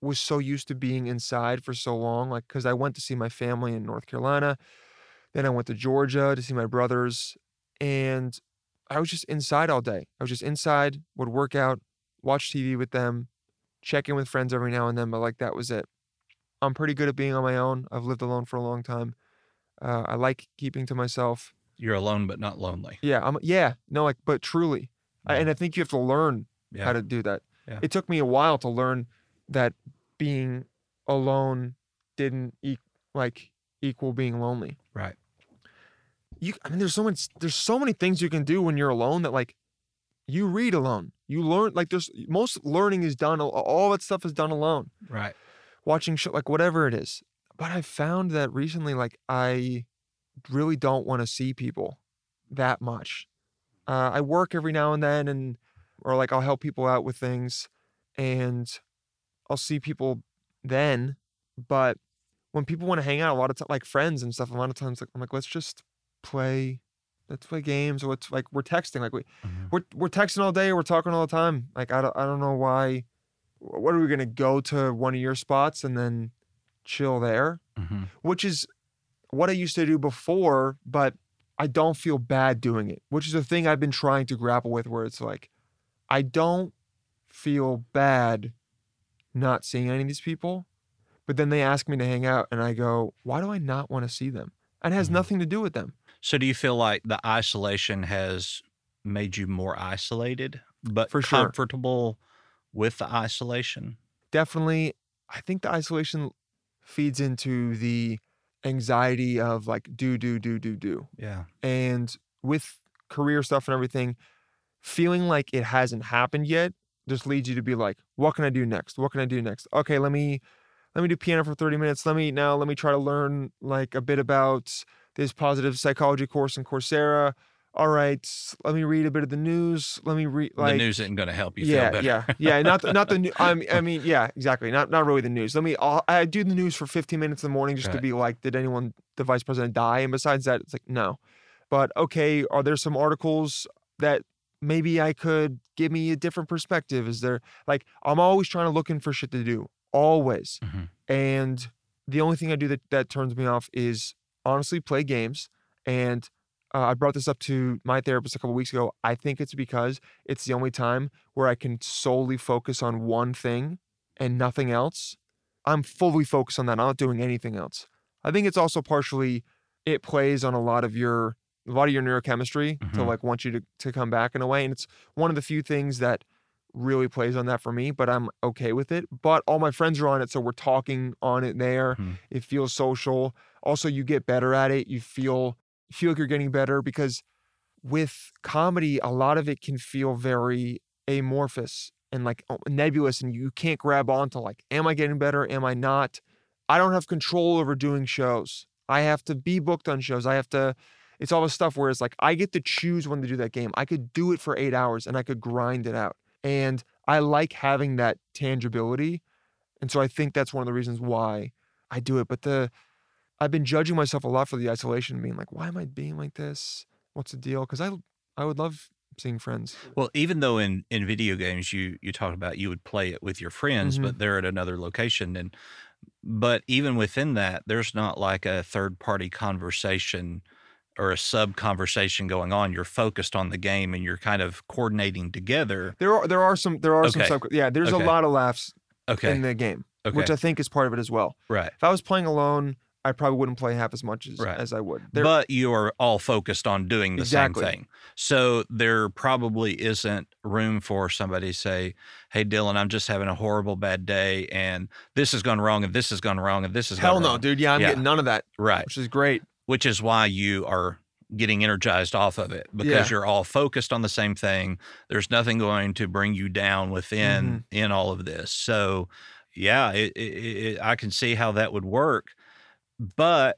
was so used to being inside for so long, like because I went to see my family in North Carolina, then I went to Georgia to see my brothers, and I was just inside all day. I was just inside, would work out, watch TV with them, check in with friends every now and then, but like that was it. I'm pretty good at being on my own. I've lived alone for a long time. Uh, I like keeping to myself. You're alone, but not lonely. Yeah, I'm yeah, no, like but truly. I, and I think you have to learn Yeah. how to do that. Yeah. It took me a while to learn that being alone didn't e- like equal being lonely. Right. You I mean there's so much there's so many things you can do when you're alone that like you read alone. You learn like there's most learning is done all that stuff is done alone. Right. Watching show like whatever it is. But I found that recently like I really don't want to see people that much. Uh, I work every now and then, and or like I'll help people out with things, and I'll see people then. But when people want to hang out, a lot of times, like friends and stuff, a lot of times, like I'm like, let's just play, let's play games, or let's like we're texting, like we Mhm. we're we're texting all day, we're talking all the time. Like I don't I don't know why. What are we gonna go to one of your spots and then chill there? Mhm. which is what I used to do before, but I don't feel bad doing it, which is a thing I've been trying to grapple with where it's like, I don't feel bad not seeing any of these people, but then they ask me to hang out and I go, why do I not want to see them? And it has Mhm. nothing to do with them. So, do you feel like the isolation has made you more isolated, but For sure. With the isolation? Definitely, I think the isolation feeds into the anxiety of like, do, do, do, do, do. Yeah. and with career stuff and everything, feeling like it hasn't happened yet just leads you to be like, what can I do next? What can I do next? Okay, let me let me do piano for 30 minutes. Let me now let me try to learn like a bit about this positive psychology course in Coursera. All right, let me read a bit of the news. Let me read like the news isn't going to help you yeah, feel better. yeah, yeah. Not the, not the new. I mean, I mean, yeah, exactly. Not not really the news. Let me. I'll, I do the news for 15 minutes in the morning just to be like, did anyone, the vice president, die? And besides that, it's like no. But okay, are there some articles that maybe I could give me a different perspective? Is there like I'm always trying to looking for shit to do, always. Mhm. And the only thing I do that that turns me off is honestly play games. And uh, I brought this up to my therapist a couple weeks ago. I think it's because it's the only time where I can solely focus on one thing and nothing else. I'm fully focused on that. I'm not doing anything else. I think it's also partially it plays on a lot of your a lot of your neurochemistry to Mhm. like want you to to come back in a way. And it's one of the few things that really plays on that for me, but I'm okay with it. But all my friends are on it, so we're talking on it there. Mhm. It feels social. Also, you get better at it. You feel feel like you're getting better because with comedy, a lot of it can feel very amorphous and like nebulous, and you can't grab onto like, am I getting better? Am I not? I don't have control over doing shows. I have to be booked on shows. I have to. It's all this stuff where it's like I get to choose when to do that game. I could do it for eight hours and I could grind it out. And I like having that tangibility. And so I think that's one of the reasons why I do it. But the I've been judging myself a lot for the isolation, being like, why am I being like this? What's the deal? Because I I would love seeing friends. Well, even though in, in video games you you talk about you would play it with your friends, Mhm. but they're at another location, and but even within that, there's not like a third party conversation or a sub conversation going on. You're focused on the game and you're kind of coordinating together. There are there are some there are some sub yeah. There's Okay. a lot of laughs Okay, in the game, okay, which I think is part of it as well. right, If I was playing alone, I probably wouldn't play half as much as, Right. as I would. There- but you are all focused on doing the Exactly. same thing. So there probably isn't room for somebody to say, "Hey, Dylan, I'm just having a horrible bad day, and this has gone wrong, and this has gone wrong, and this has hell no, wrong." dude. Yeah, I'm Yeah. getting none of that, Right, which is great. which is why you are getting energized off of it because Yeah. you're all focused on the same thing. There's nothing going to bring you down within Mm-hmm. in all of this. So, yeah, it, it, it, I can see how that would work, but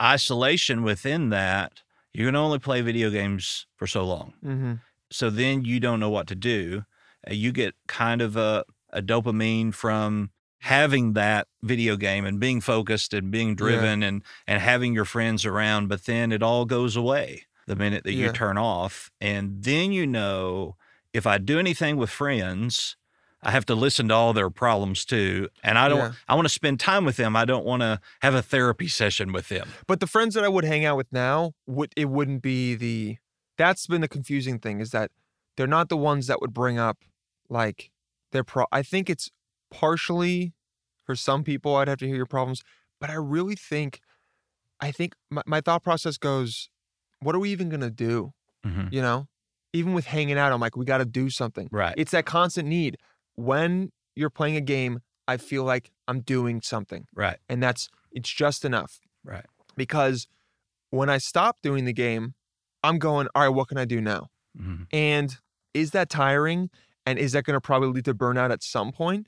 isolation within that, you can only play video games for so long. hmm So then you don't know what to do. Uh, You get kind of a, a dopamine from having that video game and being focused and being driven and and having your friends around, but then it all goes away the minute that you turn off. And then you know if I do anything with friends, I have to listen to all their problems too. And I don't Yeah. I want to spend time with them. I don't want to have a therapy session with them. But the friends that I would hang out with now, would it wouldn't be the. That's been the confusing thing is that they're not the ones that would bring up like their pro. I think it's partially for some people. I'd have to hear your problems, but I really think, I think my, my thought process goes, what are we even gonna do? Mhm. You know, even with hanging out, I'm like, we got to do something. Right. It's that constant need. When you're playing a game, I feel like I'm doing something, right. and that's it's just enough Right. because when I stop doing the game, I'm going, all right, what can I do now? Mhm. And is that tiring? And is that going to probably lead to burnout at some point?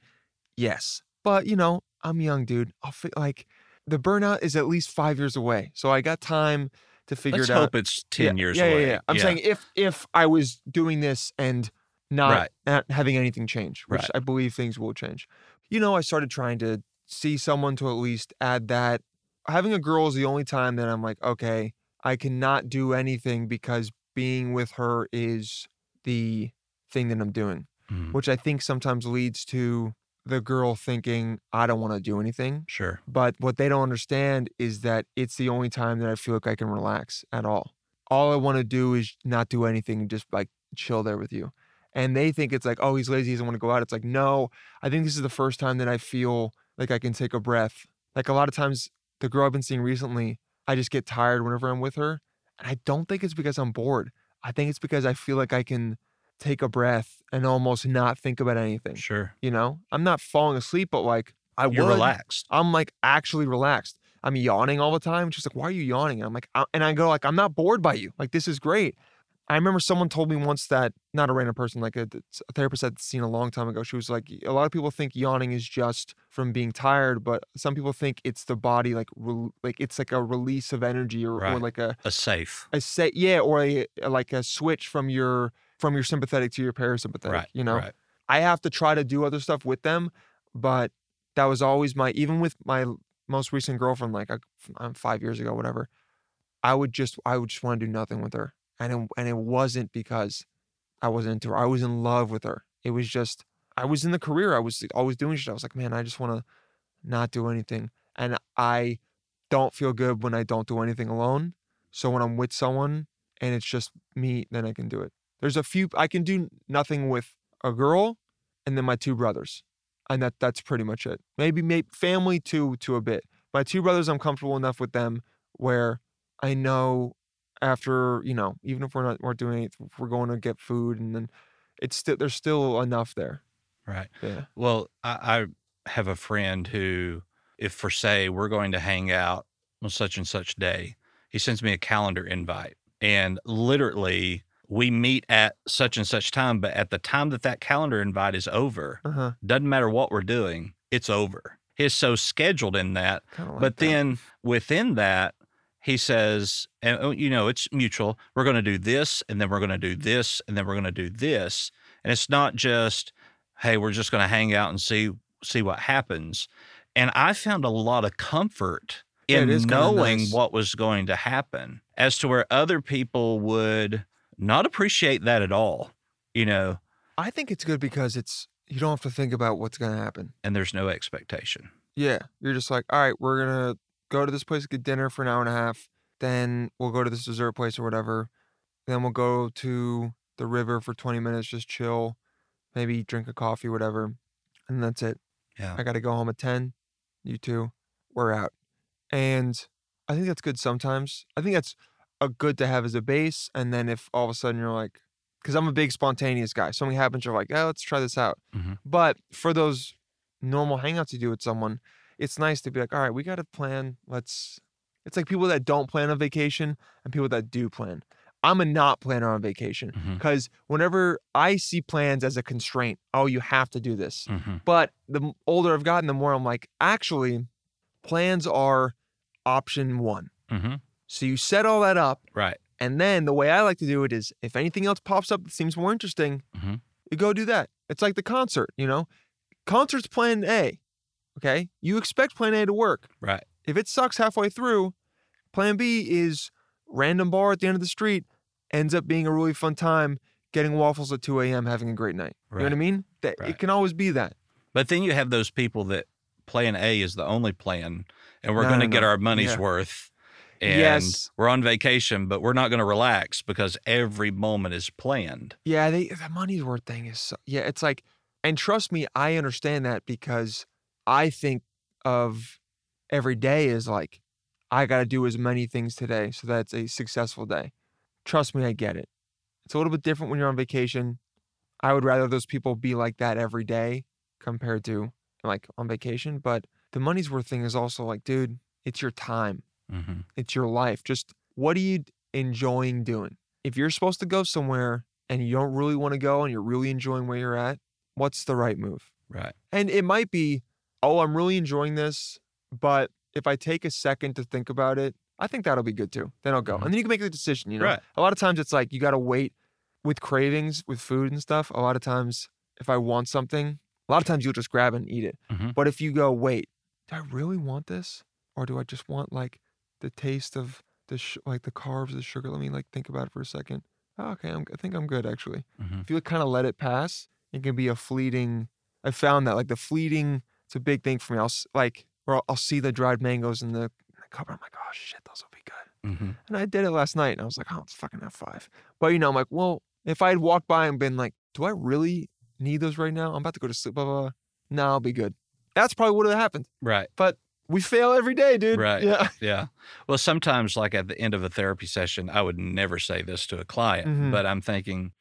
Yes. But, you know, I'm young, dude. I'll fi- like the burnout is at least five years away. So I got time to figure Let's it out. hope it's 10 yeah, years yeah, away. Yeah, yeah. I'm saying if if I was doing this and not, Right. not having anything change, which Right. I believe things will change. You know, I started trying to see someone to at least add that. Having a girl is the only time that I'm like, okay, I cannot do anything because being with her is the thing that I'm doing, Mhm. which I think sometimes leads to the girl thinking, I don't want to do anything. Sure. But what they don't understand is that it's the only time that I feel like I can relax at all. All I want to do is not do anything and just like chill there with you. And they think it's like, oh, he's lazy, he doesn't want to go out. It's like, no, I think this is the first time that I feel like I can take a breath. Like a lot of times, the girl I've been seeing recently, I just get tired whenever I'm with her. And I don't think it's because I'm bored. I think it's because I feel like I can take a breath and almost not think about anything. Sure. You know, I'm not falling asleep, but like I You're would. relaxed. I'm like actually relaxed. I'm yawning all the time. She's like, "Why are you yawning?" And I'm like, I- and I go like, "I'm not bored by you. Like this is great." I remember someone told me once that not a random person, like a, a therapist I'd seen a long time ago. She was like, a lot of people think yawning is just from being tired, but some people think it's the body like re- like it's like a release of energy or, or like a A safe. a say yeah or a, like a switch from your from your sympathetic to your parasympathetic. Right. You know, Right. I have to try to do other stuff with them, but that was always my even with my most recent girlfriend, like uh, um, five years ago, whatever. I would just I would just want to do nothing with her, and it, and it wasn't because I wasn't into her. I was in love with her. It was just I was in the career. I was always doing shit. I was like, man, I just want to not do anything, and I don't feel good when I don't do anything alone. So when I'm with someone and it's just me, then I can do it. There's a few I can do nothing with a girl, and then my two brothers, and that that's pretty much it. Maybe maybe family too to a bit. My two brothers, I'm comfortable enough with them where I know after you know even if we're not we're doing anything, if we're going to get food and then it's still there's still enough there. Right. Yeah. Well, I, I have a friend who, if for say we're going to hang out on such and such day, he sends me a calendar invite, and literally we meet at such and such time. But at the time that that calendar invite is over, Uh huh. doesn't matter what we're doing, it's over. He's so scheduled in that like but that. then within that, he says, and oh, you know, it's mutual. We're going to do this, and then we're going to do mm-hmm. this, and then we're going to do this. And it's not just, hey, we're just going to hang out and see see what happens. And I found a lot of comfort in kinda knowing nice. what was going to happen, as to where other people would not appreciate that at all. You know, I think it's good because it's you don't have to think about what's gonna happen. and there's no expectation. Yeah, you're just like, all right, we're gonna go to this place, get dinner for an hour and a half. Then we'll go to this dessert place or whatever. Then we'll go to the river for 20 minutes, just chill, maybe drink a coffee, whatever, and that's it. Yeah. I got to go home at 10. You two, we're out. And I think that's good sometimes. I think that's a good to have as a base. And then if all of a sudden you're like, because I'm a big spontaneous guy, something happens, you're like, oh, let's try this out. Mhm. But for those normal hangouts you do with someone, it's nice to be like, all right, we got to plan. Let's. It's like people that don't plan a vacation and people that do plan. I'm a not planner on vacation because whenever I see plans as a constraint, oh, you have to do this. Mhm. But the older I've gotten, the more I'm like, actually, plans are option one. Mhm. So you set all that up, Right. and then the way I like to do it is if anything else pops up that seems more interesting, Mhm. you go do that. It's like the concert, you know? Concert's plan A. Okay. You expect plan A to work. Right. If it sucks halfway through, plan B is random bar at the end of the street, ends up being a really fun time, getting waffles at 2 a.m., having a great night. You know what I mean? That Right. it can always be that. But then you have those people that plan A is the only plan, and we're No, going to no, get no. our money's Yeah. worth. And Yes. we're on vacation, but we're not going to relax because every moment is planned. Yeah, they the money's worth thing is so, yeah, it's like and trust me, I understand that because I think of every day is like I got to do as many things today so that's a successful day. Trust me, I get it. It's a little bit different when you're on vacation. I would rather those people be like that every day compared to like on vacation, but the money's worth thing is also like, dude, it's your time. hmm It's your life. Just what are you enjoying doing? If you're supposed to go somewhere and you don't really want to go and you're really enjoying where you're at, what's the right move? Right. And it might be, oh, I'm really enjoying this, but if I take a second to think about it, I think that'll be good too. Then I'll go. Mhm. And then you can make the decision, you know? Right. A lot of times it's like you got to wait with cravings with food and stuff. A lot of times if I want something, a lot of times you'll just grab it and eat it. Mhm. But if you go, wait, do I really want this? Or do I just want like the taste of the sh- like the carbs, the sugar? Let me like think about it for a second. Oh, okay, I'm, I think I'm good actually. Mhm. If you kind of let it pass, it can be a fleeting. I found that like the fleeting, it's a big thing for me. I'll like, or I'll, I'll see the dried mangoes in the, in the cupboard. I'm like, oh shit, those will be good. hmm And I did it last night, and I was like, oh, it's fucking F5. But you know, I'm like, well, if I had walked by and been like, do I really need those right now? I'm about to go to sleep. Blah blah. blah. No, I'll be good. That's probably what would have happened. Right. But we fail every day, dude. Right. Yeah. Yeah. Well, sometimes, like at the end of a therapy session, I would never say this to a client, Mhm. but I'm thinking,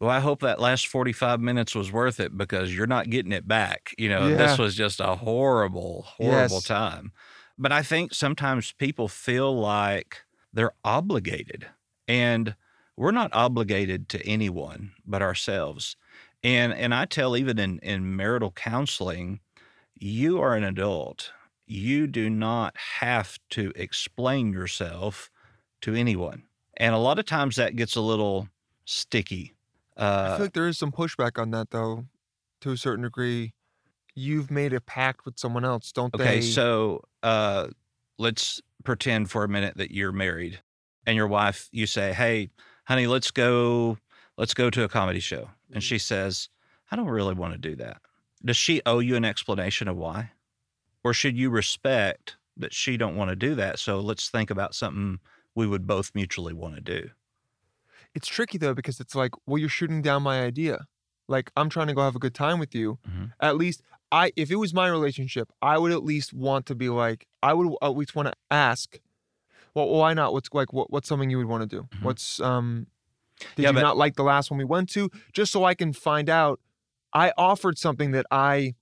well, I hope that last 45 minutes was worth it because you're not getting it back. You know, Yeah. this was just a horrible, horrible Yes. time. But I think sometimes people feel like they're obligated, and we're not obligated to anyone but ourselves. And and I tell even in in marital counseling, you are an adult. You do not have to explain yourself to anyone. And a lot of times that gets a little sticky. I Uh, feel like there is some pushback on that, though, to a certain degree. You've made a pact with someone else, don't okay, they? Okay, so uh, let's pretend for a minute that you're married and your wife, you say, Hey, honey, let's go, let's go to a comedy show. And she says, I don't really want to do that. Does she owe you an explanation of why? Or should you respect that she don't want to do that? So let's think about something we would both mutually want to do. It's tricky though because it's like, well, you're shooting down my idea. Like I'm trying to go have a good time with you. Mhm. At least I, if it was my relationship, I would at least want to be like, I would at least want to ask. Well, why not? What's like, what, what's something you would want to do? Mhm. What's um, did Yeah, you but- not like the last one we went to? Just so I can find out. I offered something that I,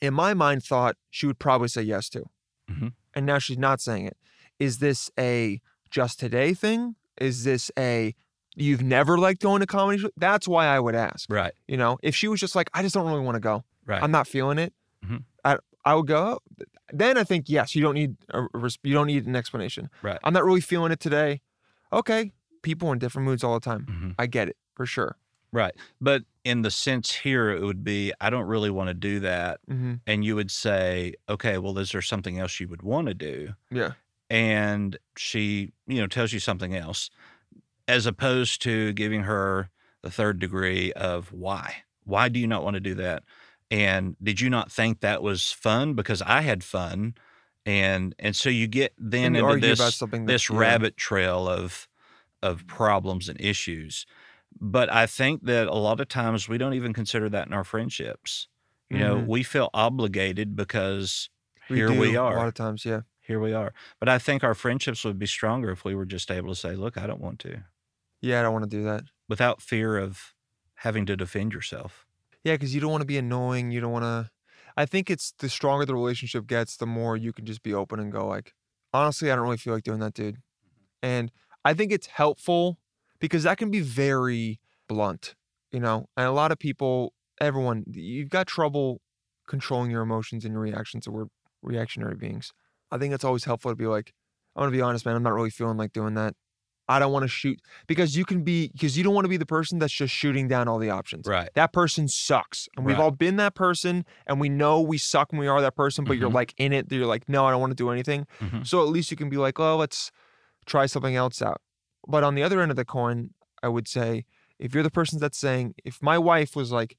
in my mind, thought she would probably say yes to, Mhm. and now she's not saying it. Is this a just today thing? Is this a you've never liked going to comedy show? That's why I would ask. Right, You know, if she was just like, I just don't really want to go. right. I'm not feeling it. Mhm. I I would go. Then I think yes, you don't need a you don't need an explanation. Right. I'm not really feeling it today. Okay, people are in different moods all the time. Mhm. I get it for sure. Right. But in the sense here, it would be, I don't really want to do that. hmm And you would say, okay, well, is there something else you would want to do? Yeah. And she, you know, tells you something else, as opposed to giving her the third degree of why. Why do you not want to do that? And did you not think that was fun? Because I had fun. And and so you get then you into this about something that- this yeah. rabbit trail of of problems and issues. But I think that a lot of times we don't even consider that in our friendships. You know, Mhm. we feel obligated because We here do, we are. a lot of times. Yeah. here we are. But I think our friendships would be stronger if we were just able to say, look, I don't want to, Yeah, I don't want to do that. without fear of having to defend yourself. Yeah, because you don't want to be annoying. You don't want to. I think it's the stronger the relationship gets, the more you can just be open and go like, honestly, I don't really feel like doing that, dude. Mm-hmm. And I think it's helpful because that can be very blunt, you know. And a lot of people, everyone, you've got trouble controlling your emotions and your reactions. So we're reactionary beings. I think it's always helpful to be like, I'm gonna be honest, man. I'm not really feeling like doing that. I don't want to shoot because you can be because you don't want to be the person that's just shooting down all the options Right. that person sucks. And we've Right. all been that person and we know we suck when we are that person, but you're Mhm. like in it. You're like, no, I don't want to do anything. Mhm. So at least you can be like, oh, let's try something else out. But on the other end of the coin, I would say, if you're the person that's saying, if my wife was like,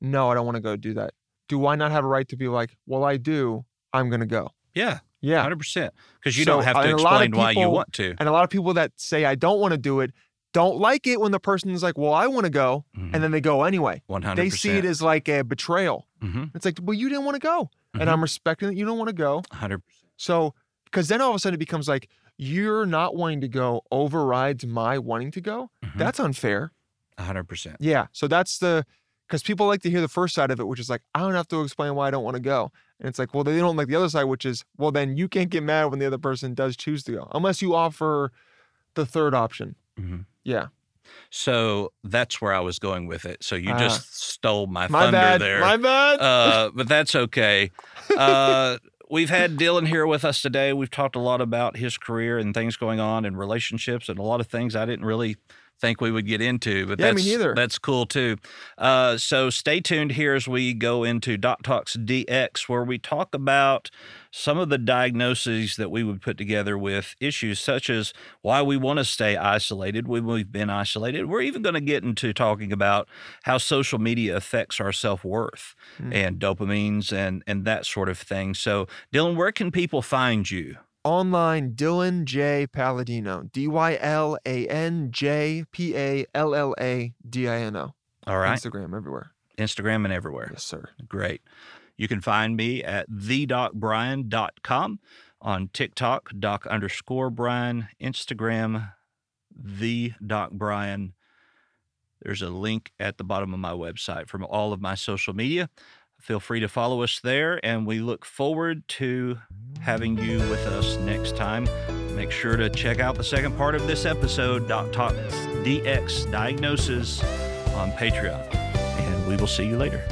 no, I don't want to go do that, do I not have a right to be like, well, I do, I'm going to go? Yeah, Yeah. 100%. Because you So, don't have to and a lot of explain why you want to. And a lot of people that say, I don't want to do it, don't like it when the person's like, well, I want to go. Mhm. And then they go anyway. 100%. They see it as like a betrayal. Mhm. It's like, well, you didn't want to go. Mhm. And I'm respecting that you don't want to go. 100%. So, because then all of a sudden it becomes like, you're not wanting to go overrides my wanting to go. Mhm. That's unfair. 100%. Yeah. So that's the, because people like to hear the first side of it, which is like, I don't have to explain why I don't want to go. And it's like, well, they don't like the other side, which is, well, then you can't get mad when the other person does choose to go, unless you offer the third option. Mhm. Yeah. So that's where I was going with it. So you Ah. just stole my, My thunder bad. there. My bad. uh, but that's okay. Uh, we've had Dylan here with us today. We've talked a lot about his career and things going on and relationships and a lot of things I didn't really think we would get into. But Yeah, me that's neither. that's cool too. Uh, so stay tuned here as we go into Doc Talks DX, where we talk about some of the diagnoses that we would put together with issues such as why we want to stay isolated when we've been isolated. We're even going to get into talking about how social media affects our self worth Mm. and dopamines and and that sort of thing. So, Dylan, where can people find you? Online, Dylan J. Palladino. D Y L A N J P A L L A D I N O. All right, Instagram everywhere. Instagram and everywhere. Yes, sir. Great. You can find me at thedocbrian.com on TikTok, doc underscore Brian, Instagram, the doc Brian. There's a link at the bottom of my website from all of my social media. Feel free to follow us there, and we look forward to having you with us next time. Make sure to check out the second part of this episode, Doc Talks DX Diagnosis, on Patreon. And we will see you later.